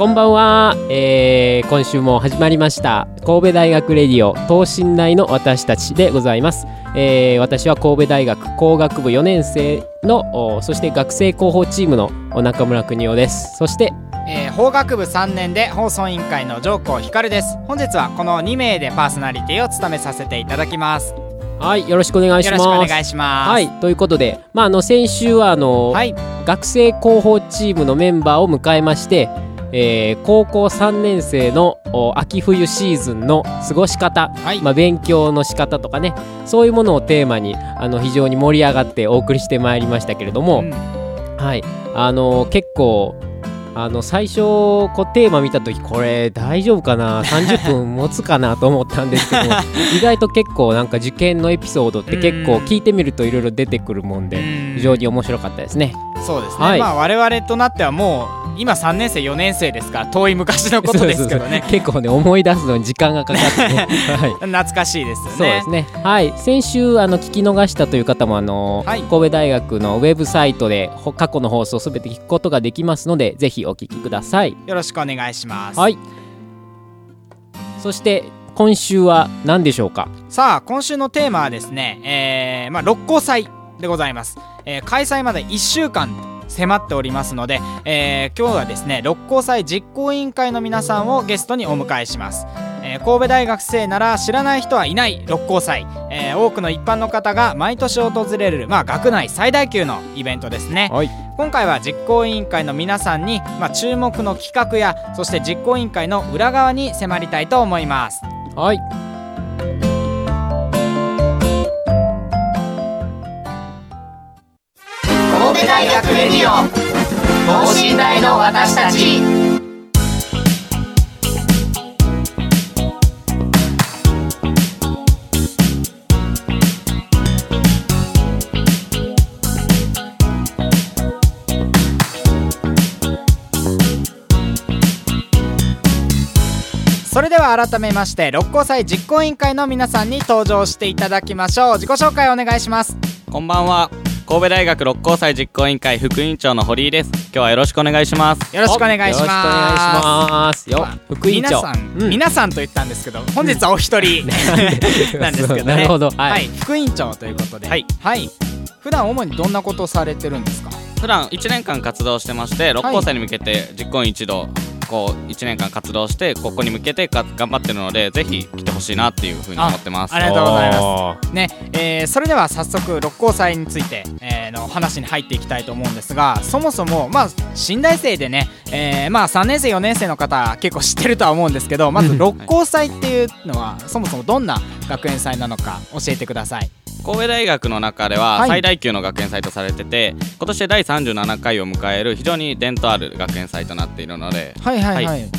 こんばんは、えー、今週も始まりました。神戸大学レディオ等身大の私たちでございます、えー、私は神戸大学工学部4年生のそして学生広報チームの中村邦夫です。そしてえー、法学部3年で放送委員会の上皇光です。本日はこの2名でパーソナリティを務めさせていただきます。はいよろしくお願いします。よろしくお願いします。はいということでまああの先週はあの、はい、学生広報チームのメンバーを迎えましてえー、高校3年生の秋冬シーズンの過ごし方、はい、まあ、勉強の仕方とかねそういうものをテーマにあの非常に盛り上がってお送りしてまいりましたけれども、うん、はい。あの結構あの最初こうテーマ見た時これ大丈夫かな？30分持つかなと思ったんですけど 意外と結構なんか受験のエピソードって結構聞いてみるといろいろ出てくるもんで非常に面白かったですね。そうですね、はい、まあ我々となってはもう今3年生4年生ですか？ら遠い昔のことですけどね。結構ね思い出すのに時間がかかってね、はい、懐かしいですよね。そうですね。はい。先週あの聞き逃したという方もあの、はい、神戸大学のウェブサイトで過去の放送すべて聞くことができますのでぜひお聞きください。よろしくお願いします。はい。そして今週は何でしょうか？さあ今週のテーマはですね、えーまあ、六甲祭でございます、えー、開催まで1週間迫っておりますので、えー、今日はですね六甲祭実行委員会の皆さんをゲストにお迎えします、えー、神戸大学生なら知らない人はいない六甲祭、えー、多くの一般の方が毎年訪れる、まあ、学内最大級のイベントですね、はい、今回は実行委員会の皆さんに、まあ、注目の企画やそして実行委員会の裏側に迫りたいと思います。はい神戸大学レディオ。等身大の私たち。それでは改めまして六甲祭実行委員会の皆さんに登場していただきましょう。自己紹介お願いします。こんばんは神戸大学六甲祭実行委員会副委員長の堀井です。今日はよろしくお願いします。よろしくお願いします。よろしくお願いしますよ。副委員長。皆さん、うん、皆さんと言ったんですけど本日はお一人、なんですけどね。なるほど、はい、はい、副委員長ということで。はい、はい、普段主にどんなことをされてるんですか？普段1年間活動してまして六甲祭に向けて実行委員一同こう1年間活動してここに向けて頑張ってるのでぜひ来てほしいなっていうふうに思ってます。ありがとうございます。ね、えー、それでは早速六甲祭について、えー、の話に入っていきたいと思うんですがそもそもまあ新大生でね、えー、まあ3年生4年生の方結構知ってるとは思うんですけどまず六甲祭っていうのはそもそもどんな学園祭なのか教えてください神戸大学の中では最大級の学園祭とされてて、はい、今年で第37回を迎える非常に伝統ある学園祭となっているのではいはいはい、はい、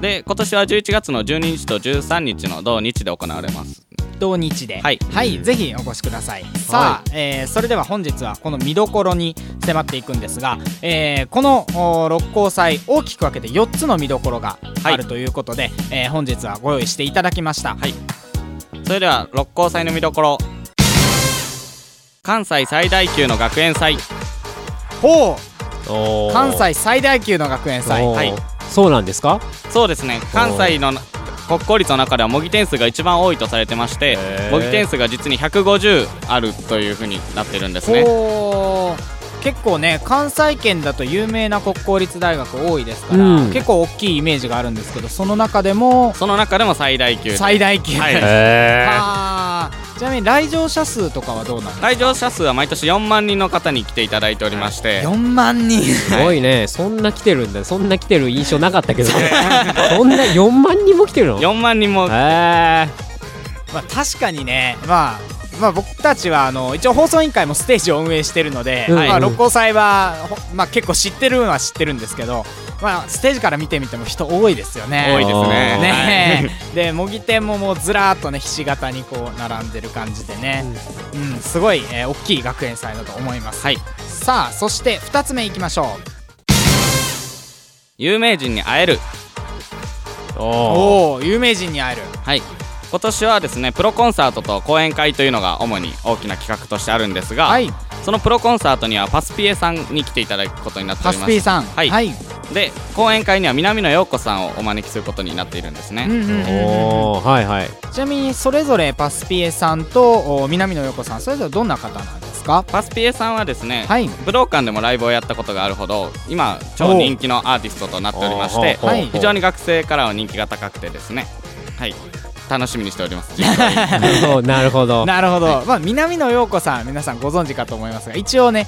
で今年は11月の12日と13日の同日で行われます。同日で。はい、はい、ぜひお越しください。さあ、えー、それでは本日はこの見どころに迫っていくんですが、えー、この六甲祭大きく分けて4つの見どころがあるということで、はい、えー、本日はご用意していただきました。はい。それでは六甲祭の見どころ関西最大級の学園祭。ほう。関西最大級の学園祭。はい。そうなんですか？そうですね。関西の国公立の中では模擬点数が一番多いとされてまして模擬点数が実に150あるというふうになってるんですね。結構ね関西圏だと有名な国公立大学多いですから、うん、結構大きいイメージがあるんですけどその中でもその中でも最大級最大級はい、はちなみに来場者数とかはどうなんですか？来場者数は毎年4万人の方に来ていただいておりまして。4万人。すごいね。そんな来てるんだ。そんな来てる印象なかったけど。そんな4万人も来てるの？4万人もへえまあ確かにね。まあまあ僕たちはあの一応放送委員会もステージを運営してるので、うん。まあ、うん六甲祭は、ほまあ、結構知ってるのは知ってるんですけど、まあ、ステージから見てみても人多いですよね。多いですね。ね。で模擬店ももうずらーっとねひし形にこう並んでる感じでね、うん。すごい、えー大きい学園祭だと思います、はい。さあそして2つ目いきましょ有名人に会える。うおお有名人に会える。はい今年はですねプロコンサートと講演会というのが主に大きな企画としてあるんですが、はい。そのプロコンサートにはパスピエさんに来ていただくことになっておパります。スピーさん。はい。はい、で講演会には南野陽子さんをお招きすることになっているんですね、うんうんうんうん。おーはいはい。ちなみにそれぞれパスピエさんとお南野陽子さんそれぞれどんな方なんですか？パスピエさんはですね、はい。武道館でもライブをやったことがあるほど今超人気のアーティストとなっておりまして非常に学生からは人気が高くてですね。はい楽しみにしております。おなるほど。なるほど、まあ南野陽子さん皆さんご存知かと思いますが一応ね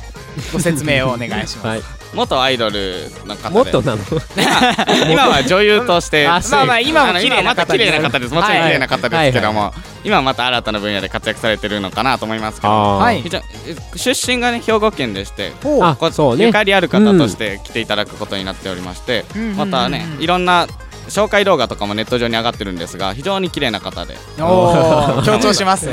ご説明をお願いします、はい。元アイドルの方で。もっとなの？今は女優として。あまあまあ今も綺麗なまた綺麗な方です。もちろん綺麗な方ですけども、は今はまた新たな分野で活躍されてるのかなと思いますけど。はい。出身がね兵庫県でしてこそうね。ゆかりある方として来ていただくことになっておりまして、うん。またねいろんな紹介動画とかもネット上に上がってるんですが非常に綺麗な方で。おー 強調しますね、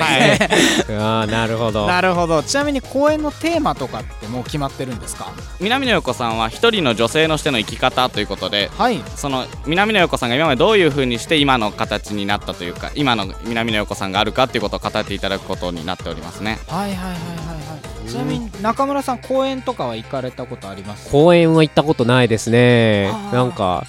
は あーなるほど。なるほど。ちなみに公演のテーマとかってもう決まってるんですか？南野陽子さんは一人の女性のしての生き方ということではい。その南野陽子さんが今までどういう風にして今の形になったというか今の南野陽子さんがあるかっていうことを語っていただくことになっておりますね。はいはいはいはいはい。ちなみに中村さん公演とかは行かれたことあります？公園は行ったことないですね。なんか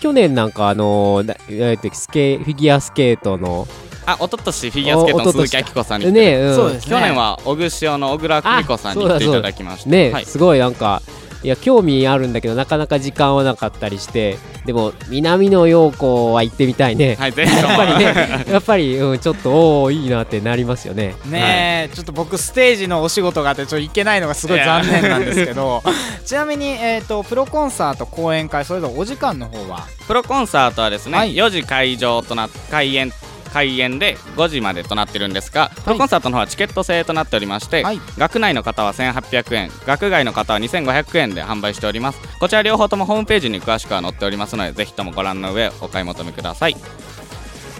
去年なんかあのーとスケフィギュアスケートの。あ一昨年フィギュアスケートの鈴木明子さんに来てね、うん、そうですね。去年は小串尾の小倉久美子さんに来ていただきまして。ね、はい、すごいなんかいや興味あるんだけどなかなか時間はなかったりしてでも南野陽子は行ってみたいね、はい、やっぱりねやっぱり、うん、ちょっとおおいいなってなりますよね。ねえ、ちょっと僕ステージのお仕事があってちょっと行けないのがすごい残念なんですけど ちなみに、えー、とプロコンサート講演会それぞれお時間の方は？プロコンサートはですね、はい。4時会場となっ開演開演で5時までとなってるんですが、プロコンサートの方はチケット制となっておりまして、はい。学内の方は1800円学外の方は2500円で販売しております。こちら両方ともホームページに詳しくは載っておりますのでぜひともご覧の上お買い求めください。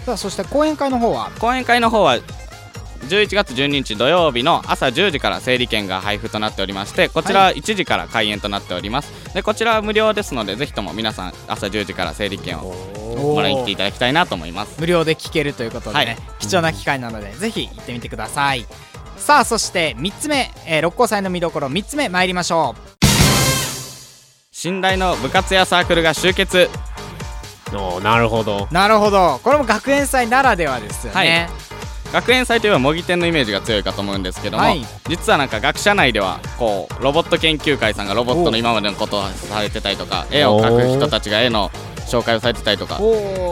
さあそして講演会の方は？講演会の方は11月12日土曜日の朝10時から整理券が配布となっておりましてこちらは1時から開演となっております。でこちらは無料ですのでぜひとも皆さん朝10時から整理券をもらいに来ていただきたいなと思います。無料で聞けるということでね、はい。貴重な機会なのでぜひ行ってみてください。さあそして3つ目、えー六甲祭の見どころ3つ目参りましょ信頼の部活やサークルが集結。おーなるほど。うなるほど。これも学園祭ならではですよね、学園祭といえば模擬店のイメージが強いかと思うんですけども、はい。実はなんか学者内ではこうロボット研究会さんがロボットの今までのことをされてたりとか絵を描く人たちが絵の紹介をされてたりとか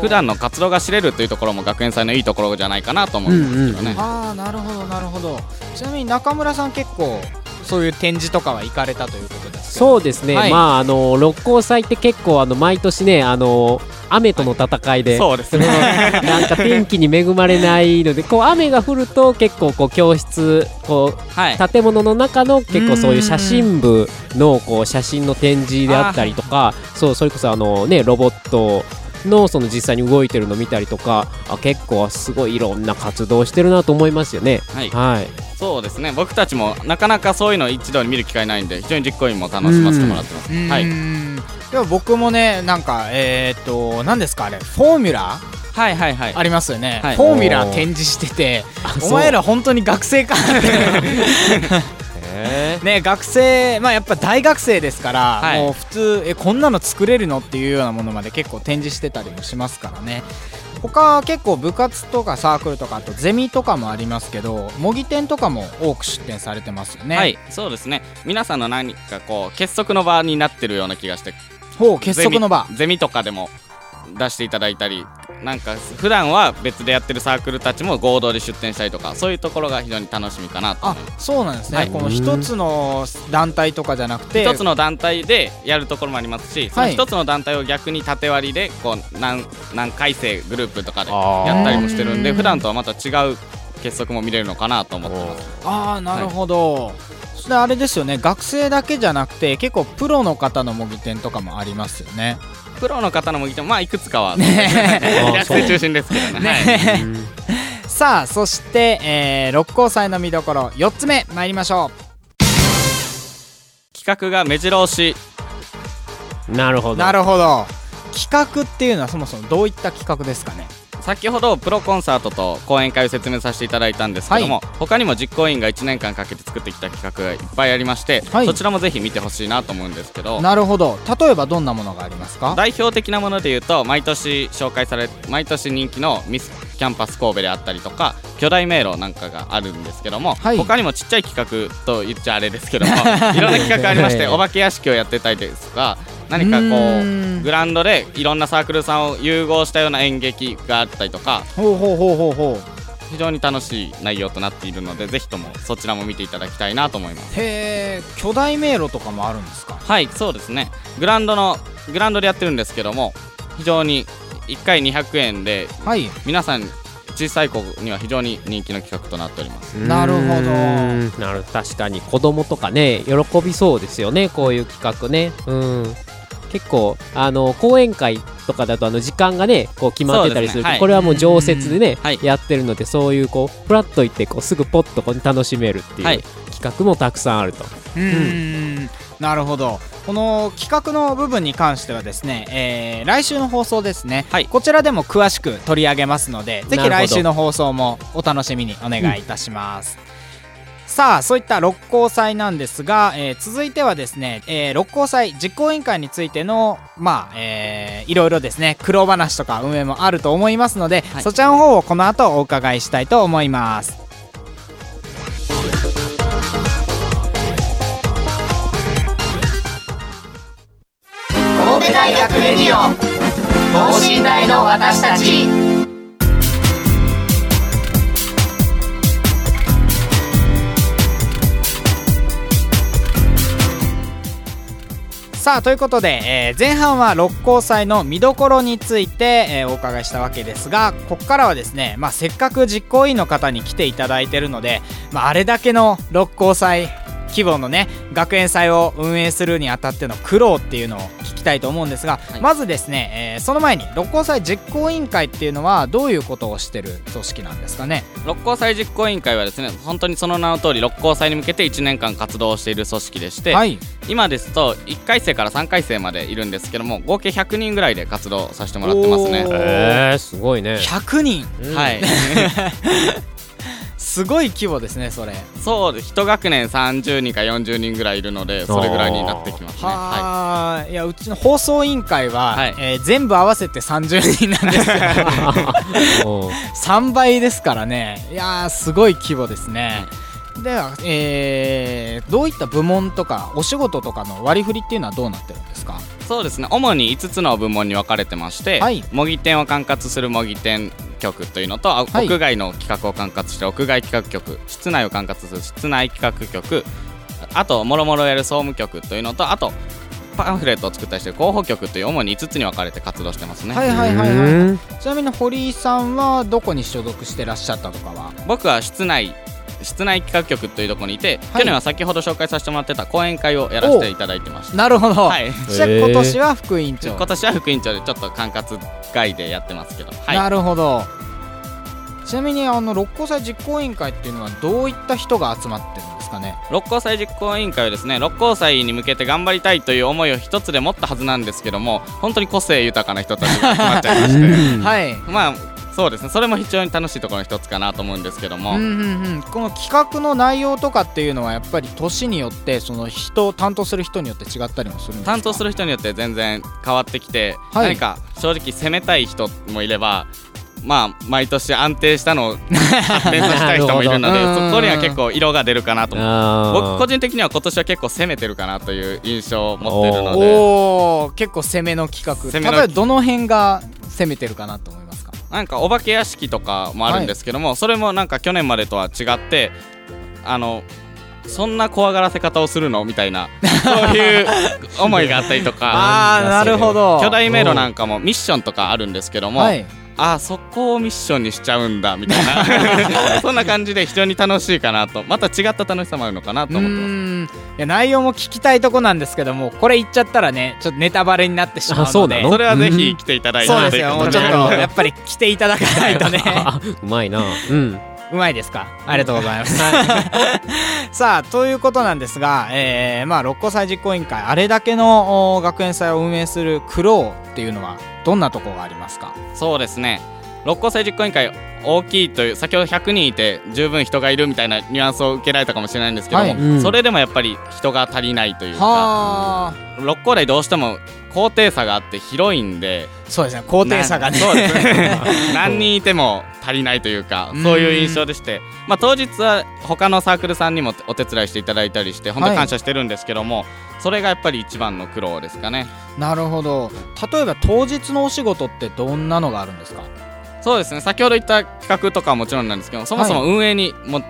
普段の活動が知れるというところも学園祭のいいところじゃないかなと思うんですけどね、ああなるほどなるほど。ちなみに中村さん結構そういう展示とかは行かれたということですけど。そうですね、はい。まああの六甲祭って結構あの毎年ねあの雨との戦いで、そうですね。なんか天気に恵まれないのでこう雨が降ると結構こう教室こうはい。建物の中の結構そういう写真部のこう写真の展示であったりとかそうそれこそあのねロボットのその実際に動いてるの見たりとかあ結構すごいいろんな活動してるなと思いますよね。はい。はい、そうですね。僕たちもなかなかそういうのを一度に見る機会ないんで非常に実行委員も楽しませてもらってます、はい。でも僕もねなんかえーっと何ですかあれ？フォーミュラはいはいはい。ありますよね、はい。フォーミュラ展示しててお前ら本当に学生かへ ね。学生まあやっぱ大学生ですから、はい。もう普通えこんなの作れるの？っていうようなものまで結構展示してたりもしますからね。他は結構部活とかサークルとかあとゼミとかもありますけど模擬店とかも多く出店されてますよね。はいそうですね。皆さんの何かこう結束の場になってるような気がして。ほう結束の場。ゼミとかでも出していただいたりなんか普段は別でやってるサークルたちも合同で出展したりとかそういうところが非常に楽しみかなとあそうなんですね、はい。この一つの団体とかじゃなくて一つの団体でやるところもありますしそのはい一つの団体を逆に縦割りでこう何何回生グループとかでやったりもしてるんでうん普段とはまた違う結束も見れるのかなと思ってます。ああなるほど、それあれですよね。学生だけじゃなくて結構プロの方の模擬店とかもありますよねプロの方の模擬店もまあいくつかはあ 学生中心ですけどね。さあそして、えー、六甲祭の見どころ4つ目参りましょ企画が目白押し。なるほど。うなるほど。企画っていうのはそもそもどういった企画ですかね？先ほどプロコンサートと講演会を説明させていただいたんですけども、他にも実行委員が1年間かけて作ってきた企画がいっぱいありまして、はい。そちらもぜひ見てほしいなと思うんですけどなるほど。例えばどんなものがありますか？代表的なもので言うと毎年紹介され毎年人気のミスキャンパス神戸であったりとか巨大迷路なんかがあるんですけども、はい。他にもちっちゃい企画と言っちゃあれですけども いろんな企画ありまして お化け屋敷をやってたりですとか何かこうグラウンドでいろんなサークルさんを融合したような演劇があったりとかほうほうほうほうほう。非常に楽しい内容となっているのでぜひともそちらも見ていただきたいなと思います。へえ巨大迷路とかもあるんですか？はいそうですね。グラウンドのグラウンドでやってるんですけども非常に1回200円ではい。皆さん小さい子には非常に人気の企画となっております。なるほど。うん。なる確かに子供とかね喜びそうですよねこういう企画ね。うん結構あの講演会とかだとあの時間がねこう決まってたりするね。はい。これはもう常設でね、はい。やってるのでそういうこうフラッと行ってこうすぐポッとこう楽しめるっていう、はい。企画もたくさんあると。うーん。なるほど。この企画の部分に関してはですね、えー来週の放送ですね、はい。こちらでも詳しく取り上げますのでぜひ来週の放送もお楽しみにお願いいたします、さあそういった六甲祭なんですが、えー続いてはですね、えー六甲祭実行委員会についてのまあ、えーいろいろですね苦労話とか運営もあると思いますので、はい。そちらの方をこの後お伺いしたいと思います。神戸大学レディオ等身大の私たちさあということで、えー前半は六甲祭の見どころについて、えーお伺いしたわけですがここからはですね、まあ、せっかく実行委員の方に来ていただいてるので、まあ、あれだけの六甲祭規模のね学園祭を運営するにあたっての苦労っていうのを聞きたいと思うんですが、はい。まずですね、えーその前に六甲祭実行委員会っていうのはどういうことをしてる組織なんですかね？六甲祭実行委員会はですね本当にその名の通り六甲祭に向けて1年間活動をしている組織でして、はい。今ですと1回生から3回生までいるんですけども合計100人ぐらいで活動させてもらってますね。えー、すごいね、100人？うんはい すごい規模ですねそれ。そうです。一学年30人か40人ぐらいいるのでそれぐらいになってきますね。ははあ、い、やうちの放送委員会は、はい。えー全部合わせて30人なんですけど おう3倍ですからね。いやーすごい規模ですね、では、えーどういった部門とかお仕事とかの割り振りっていうのはどうなってるんですか？いそうですね。主に5つの部門に分かれてまして、はい。模擬店を管轄する模擬店局というのと、あはい。屋外の企画を管轄してる屋外企画局室内を管轄する室内企画局あともろもろやる総務局というのとあとパンフレットを作ったりしてる広報局という主に5つに分かれて活動してますね、はいはいはいはい、うん。ちなみに堀井さんはどこに所属してらっしゃったとかは？僕は室内室内企画局というところにいて、はい。去年は先ほど紹介させてもらってた講演会をやらせていただいてましたなるほど、はい。じゃあ今年は副委員長。今年は副委員長でちょっと管轄外でやってますけど、はい、なるほど。ちなみにあの六甲祭実行委員会っていうのはどういった人が集まってるんですかね？六甲祭実行委員会はですね六甲祭に向けて頑張りたいという思いを一つで持ったはずなんですけども本当に個性豊かな人たちが集まっちゃいまして。う んはい。まあそうですね。それも非常に楽しいところの一つかなと思うんですけども、うんうんうん、この企画の内容とかっていうのはやっぱり年によってその人担当する人によって違ったりもするんですか？担当する人によって全然変わってきて、はい。何か正直攻めたい人もいればまあ毎年安定したのを 発展させたい人もいるのでそこには結構色が出るかなと僕個人的には今年は結構攻めてるかなという印象を持ってるので。おお結構攻めの企画。例えばどの辺が攻めてるかなと思います。かなんかお化け屋敷とかもあるんですけども、それもなんか去年までとは違ってあのそんな怖がらせ方をするのみたいなそういう 思いがあったりとか。ああなるほど。巨大迷路なんかもミッションとかあるんですけども、はい。あーそこをミッションにしちゃうんだみたいな。そんな感じで非常に楽しいかなと。また違った楽しさもあるのかなとう思ってます。ーん。いや内容も聞きたいとこなんですけどもこれ言っちゃったらねちょっとネタバレになってしまうので。あそうなの？それはぜひ来ていただいて。そうですよ。もうちょっとややっぱり来ていただかないとね。あ うまいな。うん。うまいですか？ありがとうございます。さあということなんですが、えーまあ、六甲祭実行委員会あれだけのお学園祭を運営する苦労っていうのはどんなところがありますか？そうですね六甲祭実行委員会大きいという先ほど100人いて十分人がいるみたいなニュアンスを受けられたかもしれないんですけども、はい。うん。それでもやっぱり人が足りないというかはあ。六甲台どうしても高低差があって広いんでそうですね。高低差がね。何人いても足りないというかそういう印象でして、まあ、当日は他のサークルさんにもお手伝いしていただいたりして本当に感謝してるんですけども、それがやっぱり一番の苦労ですかね。なるほど。例えば当日のお仕事ってどんなのがあるんですか？そうですね。先ほど言った企画とかはもちろんなんですけどそもそも運営にも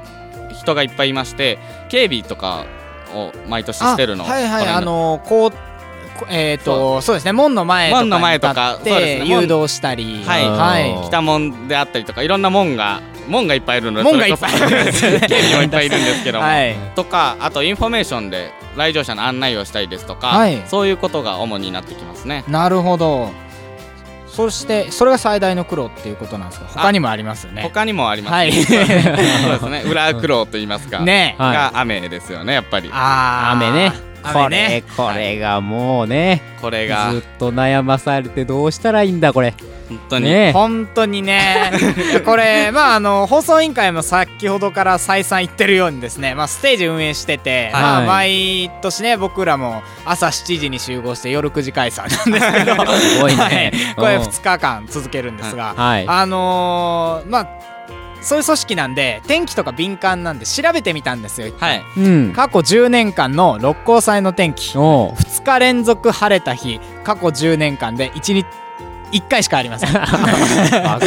人がいっぱいいまして警備とかを毎年してるのあはいはい。あのこうこえっ、とそう。ですね。門の前とか門の前とかそうですね。誘導したり。はい。はい。北門であったりとかいろんな門が門がいっぱいいるので門がいっぱいいるんそれこそですよね。警備もいっぱいいるんですけども、はい。とかあとインフォメーションで来場者の案内をしたりですとか、はい。そういうことが主になってきますね。なるほどそしてそれが最大の苦労っていうことなんですか他にもありますよね。他にもあります、はい。そうですね。裏苦労と言いますか、ね。はいが雨ですよねやっぱり。あー雨ね。こ雨ね。れこれがもうねこれが。ずっと悩まされてどうしたらいいんだこれ本当に、ね本当にね。これまああの放送委員会も先ほどから再三言ってるようにですね、まあ、ステージ運営してて、はい。まあ、毎年ね僕らも朝7時に集合して夜9時解散なんですけどすごいね。はい、これうん2日間続けるんですが、はい。あのーまあそういう組織なんで天気とか敏感なんで調べてみたんですよはい。うん。過去10年間の六甲祭の天気。おう。2日連続晴れた日。過去10年間で1日1回しかありません。あ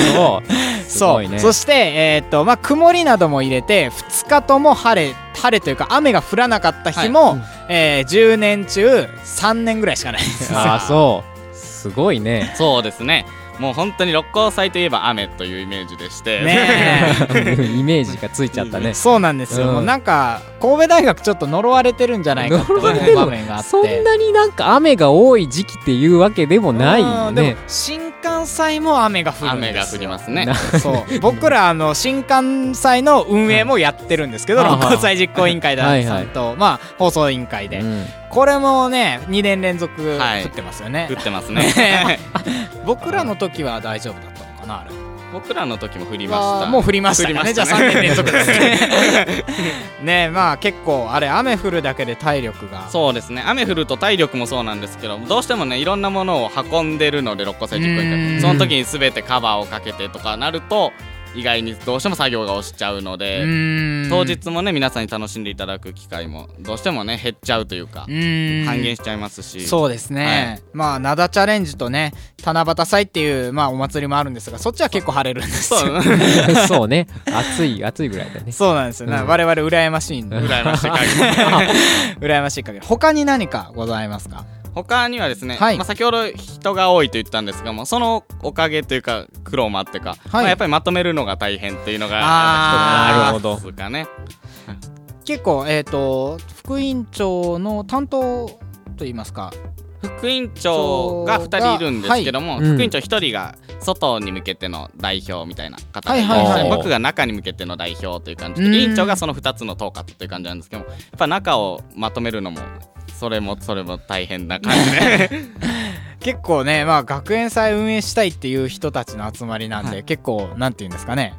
そうね。う。そして、えーっとまあ、曇りなども入れて2日とも晴れ晴れというか雨が降らなかった日も、えー10年中3年ぐらいしかないです。あそう。すごいね。そうですねもう本当に六甲祭といえば雨というイメージでして。ね イメージがついちゃったね。そうなんですよ、うん。もうなんか神戸大学ちょっと呪われてるんじゃないかって思う場面があって。そんなになんか雨が多い時期っていうわけでもないうんでもね新幹線も雨が降るんですよ。雨が降りますね。なそう。僕らあの新幹線の運営もやってるんですけど、はい六甲祭実行委員会ださんと、まあ放送委員会で、うん。これもね2年連続はい。降ってますよね、降ってますね。僕らの時は大丈夫だったのかなあれ。僕らの時も降りました。もう降りましたよね。降りじゃあましたね。3年連続ですね。ねまあ結構あれ雨降るだけで体力が。そうですね。雨降ると体力もそうなんですけどどうしてもねいろんなものを運んでるので六甲祭実行委員うーん。会その時に全てカバーをかけてとかなると意外にどうしても作業が押しちゃうのうで当日もね皆さんに楽しんでいただく機会もどうしてもね減っちゃうというか半減しちゃいますし。そうですね、まあ灘チャレンジとね七夕祭っていう、まあ、お祭りもあるんですがそっちは結構晴れるんですよ。そう。そうね。暑い暑いぐらいだね。そうなんですよ、ねうん。我々羨ましいんで。羨ましい限り。羨ましい限り。他に何かございますか？他にはですね、はい。まあ、先ほど人が多いと言ったんですがもそのおかげというか苦労もあってか、まあ、やっぱりまとめるのが大変っていうのがあー。やっぱ一つありますかね。結構えっ、と副院長の担当といいますか。副委員長が2人いるんですけども、はい。うん。副委員長1人が外に向けての代表みたいな方がいて、はいはい。はい僕が中に向けての代表という感じうん。で委員長がその2つの統括という感じなんですけどもやっぱ中をまとめるのもそれもそれも大変な感じで。結構ねまあ学園祭運営したいっていう人たちの集まりなんで、はい。結構なんていうんですかね。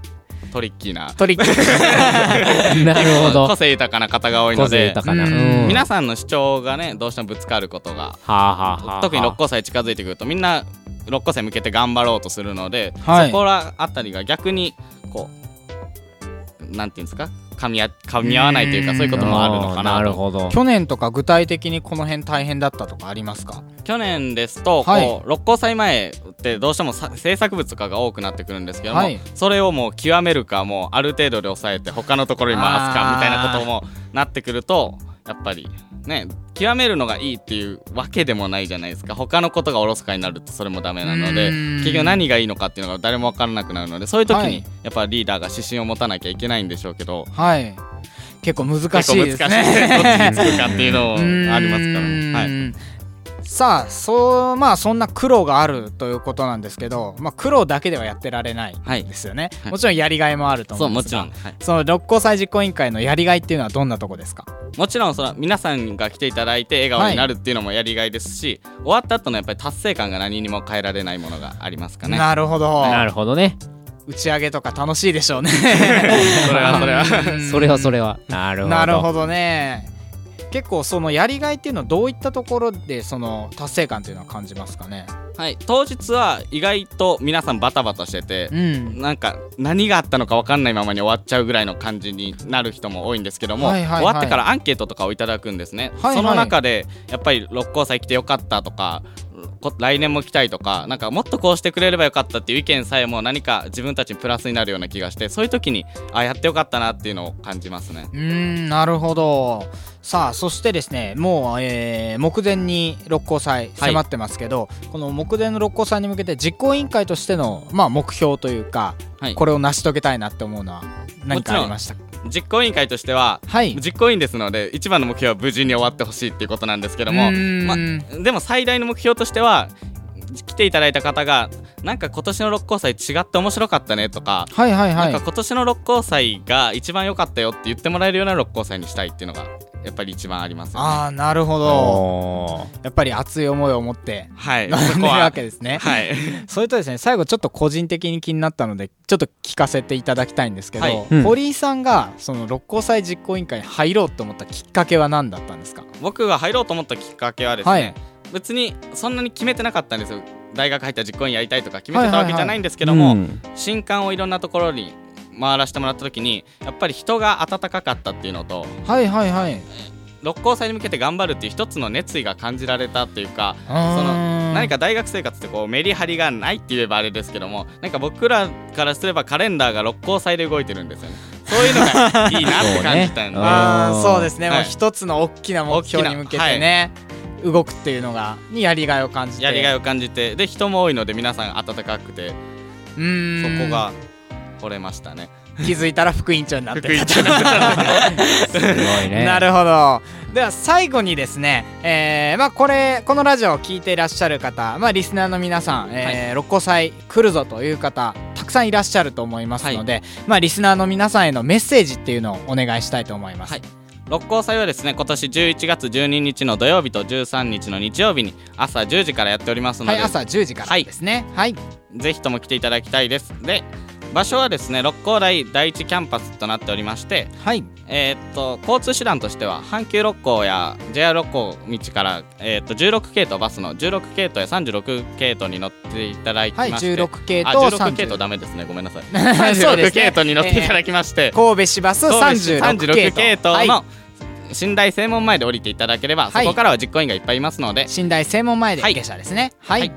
トリッキーな。トリッキー。なるほど。個性豊かな方が多い個性ので皆さんの主張がねどうしてもぶつかることがはあはあはあ特に六甲祭近づいてくるとみんな六甲祭に向けて頑張ろうとするので、はい。そこらあたりが逆にこうなんていうんですか？噛み合噛み合わないというかうん。そういうこともあるのかなと。なるほど。去年とか具体的にこの辺大変だったとかありますか？去年ですと、はい。こう六甲祭前ってどうしてもさ制作物とかが多くなってくるんですけども、はい。それをもう極めるかもうある程度で抑えて他のところに回すかみたいなこともなってくるとやっぱりね極めるのがいいっていうわけでもないじゃないですか。他のことがおろそかになるとそれもダメなのでうん。結局何がいいのかっていうのが誰も分からなくなるのでそういう時はい。にやっぱリーダーが指針を持たなきゃいけないんでしょうけど。はい。結構難しい結構難しいですですね。ね どっちにつくかっていうのもありますから、はい、はいさあそうまあそんな苦労があるということなんですけど、まあ、苦労だけではやってられないはい。ですよね、はい。もちろんやりがいもあるとそう思うんですが。もちろん、はい、その六甲祭実行委員会のやりがいっていうのはどんなとこですか？もちろんその皆さんが来ていただいて笑顔になるっていうのもやりがいですし、終わった後のやっぱり達成感が何にも変えられないものがありますかね。なるほど。なるほどね。打ち上げとか楽しいでしょうね。それはそれは。うん。それはそれは。なるほど。なるほどね結構そのやりがいっていうのはどういったところでその達成感っていうのは感じますかね？はい、当日は意外と皆さんバタバタしてて、ん。なんか何があったのか分かんないままに終わっちゃうぐらいの感じになる人も多いんですけども、はいはいはい。終わってからアンケートとかをいただくんですね、はいはい。その中でやっぱり六甲祭来てよかったとかこ来年も来たいとかなんかもっとこうしてくれればよかったっていう意見さえも何か自分たちにプラスになるような気がしてそういう時にあやってよかったなっていうのを感じますね。うーんなるほど。さあそしてですねもう、えー目前に六甲祭迫ってますけど、この目前の六甲祭に向けて実行委員会としての、まあ、目標というか、はい。これを成し遂げたいなって思うのは何かありました？か実行委員会としてははい。実行委員ですので一番の目標は無事に終わってほしいっていうことなんですけどもまんでも最大の目標としては来ていただいた方がなんか今年の六甲祭違って面白かったねとか、はいはいはい。なんか今年の六甲祭が一番良かったよって言ってもらえるような六甲祭にしたいっていうのがやっぱり一番ありますよね。ああなるほど。やっぱり熱い思いを持ってはい、臨んでるそこはわけですねはい、それとですね最後ちょっと個人的に気になったのでちょっと聞かせていただきたいんですけど、はい。うん。堀井さんがその六甲祭実行委員会に入ろうと思ったきっかけは何だったんですか？僕が入ろうと思ったきっかけはですね、はい別にそんなに決めてなかったんですよ。大学入ったら実行委員やりたいとか決めてたわけじゃないんですけども、うん新刊をいろんなところに回らせてもらった時にやっぱり人が温かかったっていうのとはいはいはい。六甲祭に向けて頑張るっていう一つの熱意が感じられたっていうかその何か大学生活ってこうメリハリがないって言えばあれですけどもなんか僕らからすればカレンダーが六甲祭で動いてるんですよね。そういうのがいいなって感じたんで、そうね。あーそうですね、はいもう一つの大きな目標に向けてね、動くっていうのがにやりがいを感じて。やりがいを感じて。で人も多いので皆さん温かくて。うーん。そこが惚れましたね。気づいたら副委員長になって。副委員長になってたす。ごいね。なるほど。では最後にですね、えーまあ、これこのラジオを聞いていらっしゃる方、まあ、リスナーの皆さん、えー六甲祭来るぞという方たくさんいらっしゃると思いますので、まあ、リスナーの皆さんへのメッセージっていうのをお願いしたいと思います。はい六甲祭はですね今年11月12日の土曜日と13日の日曜日に朝10時からやっておりますので、はい、朝10時からですね。はい、ぜひとも来ていただきたいです。で場所はですね六甲台第一キャンパスとなっておりましてはい、えーっと交通手段としては阪急六甲や JR 六甲道から、えーっと16系統バスの16系統や36系統に乗っていただきまはい、して、16系あと16系統30ダメですね。ごめんなさい。そうですね。16系統に乗っていただきまして、神戸市バス36系統系統はい。の寝台正門前で降りていただければ、はい。そこからは実行委員がいっぱいいますので。寝台正門前ではい。下車ですね。はい、はい。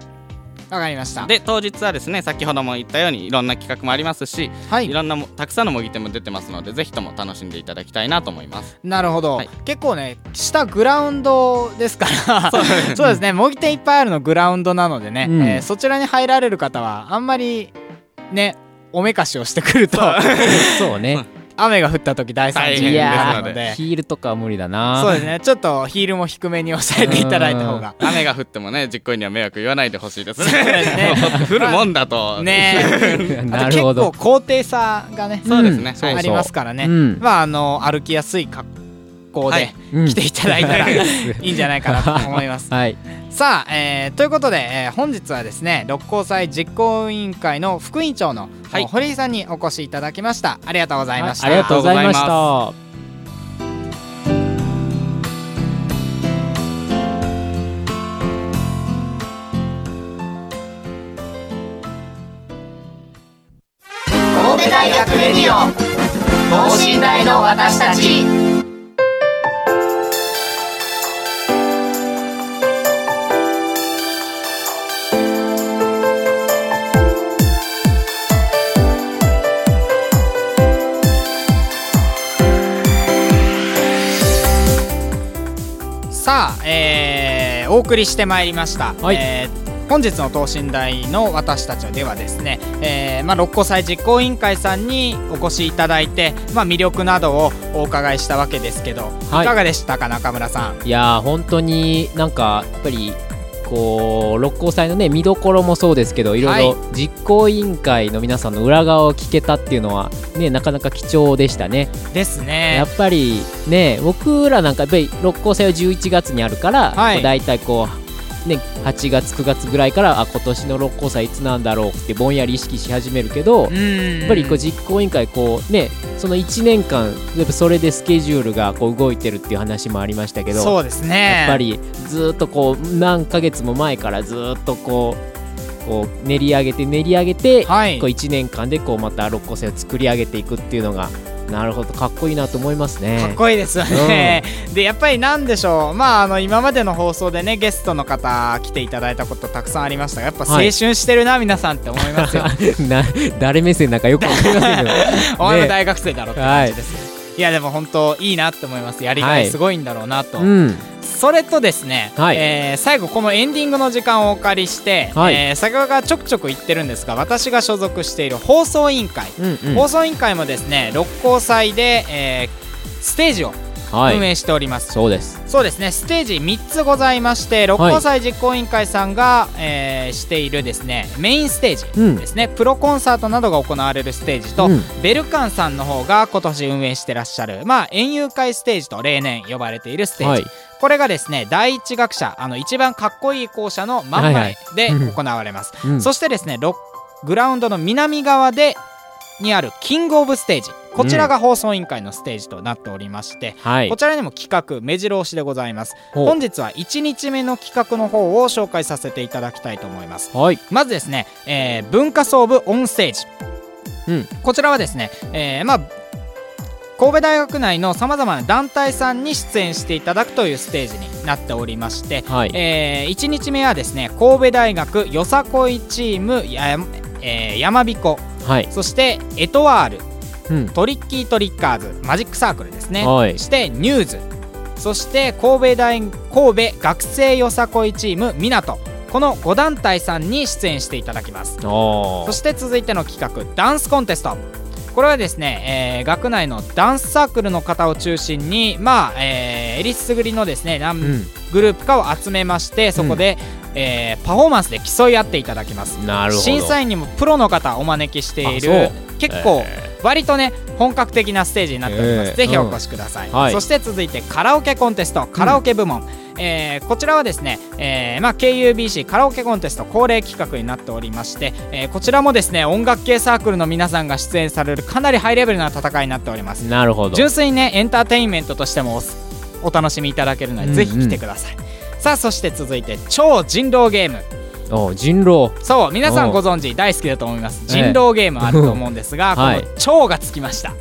わかりました。で当日はですね先ほども言ったようにいろんな企画もありますし、、はい。い、ろんなもたくさんの模擬店も出てますのでぜひとも楽しんでいただきたいなと思います。なるほど、はい。結構ね下グラウンドですから。そうそうですね。模擬店いっぱいあるのグラウンドなのでね、うん。えーそちらに入られる方はあんまりねおめかしをしてくると。そう。ね雨が降った時大惨事ですなので。ヒールとかは無理だな。そうですね。ちょっとヒールも低めに抑えていただいた方が。雨が降ってもね実行委員には迷惑言わないでほしいですね。降るもんだと。ね。あなと結構るほど。高低差がねそうですね、ありますからね、うん。まああの歩きやすい格好考で、来ていただいたら、いいんじゃないかなと思います。はい、さあ、えー、ということで、えー、本日はですね六甲祭実行委員会の副委員長の、はい、堀井さんにお越しいただきました。ありがとうございました。ありがとうございました。神戸大学レディオ等身大の私たちお送りしてまいりました、はい。えー本日の等身大の私たちではですね、えーまあ、六甲祭実行委員会さんにお越しいただいて、まあ、魅力などをお伺いしたわけですけど、はい。い、かがでしたか中村さん？いやー本当になんかやっぱりこう六甲祭のね見どころもそうですけどい。ろいろ実行委員会の皆さんの裏側を聞けたっていうのはねなかなか貴重でしたね。ですね。や。っぱりね僕らなんかやっぱり六甲祭は11月にあるから、はい。大体こうね、8月9月ぐらいからあ今年の六甲祭いつなんだろうってぼんやり意識し始めるけど、うんやっぱりこう実行委員会こうねその1年間やっぱそれでスケジュールがこう動いてるっていう話もありましたけどそうですね。やっぱりずーっとこう何ヶ月も前からずーっとこうこう練り上げて練り上げて、はいこう1年間でこうまた六甲星を作り上げていくっていうのがなるほどかっこいいなと思いますね。かっこいいですよね、でやっぱりなんでしょう。まああの今までの放送でねゲストの方来ていただいたことたくさんありましたがやっぱ青はい。春してるな、皆さんって思いますよ。な誰目線なんかよくわかりませんけど、お前もね大学生だろって感じです、い、やでも本当いいなって思います。やりがい。すごいんだろうなと、うんそれとですね、はい。えー最後このエンディングの時間をお借りして、はい。えー先ほどからちょくちょく言ってるんですが私が所属している放送委員会、うんうん。放送委員会もですね六甲祭で、えーステージをはい運営しております、そうです。そうですね。ステージ3つございまして六甲祭実行委員会さんが、えーしているですねメインステージうん。ですね、プロコンサートなどが行われるステージと、うん。ベルカンさんの方が今年運営してらっしゃる、まあ、園遊会ステージと例年呼ばれているステージ、はい。これがですね第一楽者あの一番かっこいい校舎の真んはいはい。前でうん。行われます、うん。そしてですねログラウンドの南側でにあるキングオブステージこちらが放送委員会のステージとなっておりまして、はい。こちらにも企画目白押しでございます。本日は1日目の企画の方を紹介させていただきたいと思います。はい。まずですね、えー文化総部オンステージ、うん。こちらはですね、えーまあ神戸大学内のさまざまな団体さんに出演していただくというステージになっておりまして、はい。え1日目はですね神戸大学よさこいチームや、えー、山彦はい。そしてエトワールうん。トリッキートリッカーズマジックサークルですね、はい。そしてニューズ。そして神戸大神戸学生よさこいチーム港この5団体さんに出演していただきます。そして続いての企画ダンスコンテスト。これはですね、えー学内のダンスサークルの方を中心にまあ、えー、えりすぐりのですね何うん。グループかを集めましてそこで、えーパフォーマンスで競い合っていただきます。審査員にもプロの方お招きしているう。結構割とね本格的なステージになっております、えーぜひお越しください、うん。はい。そして続いてカラオケコンテストカラオケ部門、えーこちらはですね、えーまあ、KUBC カラオケコンテスト恒例企画になっておりまして、えーこちらもですね音楽系サークルの皆さんが出演されるかなりハイレベルな戦いになっております。なるほど。純粋にねエンターテインメントとしてもおお楽しみいただけるので、うんうん。ぜひ来てください。さあそして続いて超人狼ゲームお人狼。そう皆さんご存知大好きだと思います。ええ。人狼ゲームあると思うんですが、はい。この超がつきました。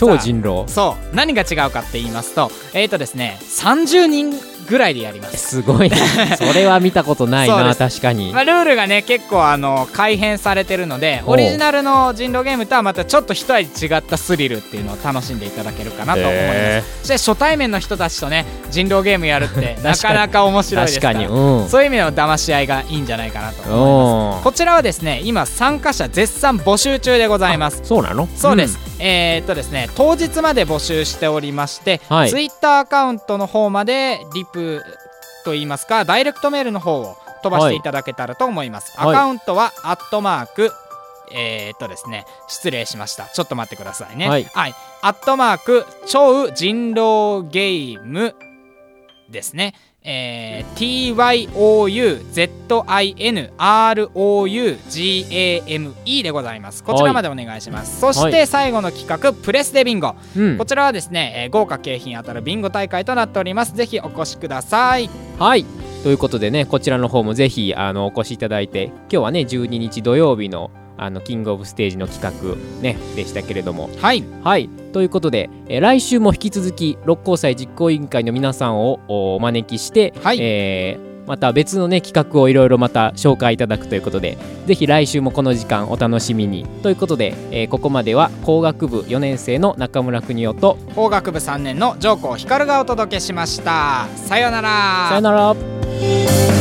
超人狼。そう何が違うかって言いますとえっ、ー、とですね30人ぐらいでやります。すごい それは見たことないな確かに。まあ、ルールがね結構あの改変されてるのでオリジナルの人狼ゲームとはまたちょっと一味違ったスリルっていうのを楽しんでいただけるかなと思います、へそして初対面の人たちとね 人狼ゲームやるってなかなか面白いですか確からに。うん。そういう意味での騙し合いがいいんじゃないかなと思います。こちらはですね今参加者絶賛募集中でございます。そうなの？そうです、えーっとですね当日まで募集しておりまして、はい。ツイッターアカウントの方までリプといいますかダイレクトメールの方を飛ばしていただけたらと思います、はい。アカウントはアットマークえーっとですね失礼しました。ちょっと待ってくださいね。はい。アットマーク超人狼ゲームですねえー TYOUZINROUGAME でございます。こちらまでお願いします、そして最後の企画プレスでビンゴ。うん。こちらはですね、えー豪華景品当たるビンゴ大会となっております。ぜひお越しください。はい。ということでねこちらの方もぜひあのお越しいただいて今日はね12日土曜日のあのキングオブステージの企画ねでしたけれども。はい。はい。ということで、えー来週も引き続き六甲祭実行委員会の皆さんをおお招きして、はい。えーまた別のね企画をいろいろまた紹介いただくということでぜひ来週もこの時間お楽しみに。ということで、えーここまでは工学部4年生の中村邦夫と法学部3年の上皇光がお届けしました。さようなら。さよなら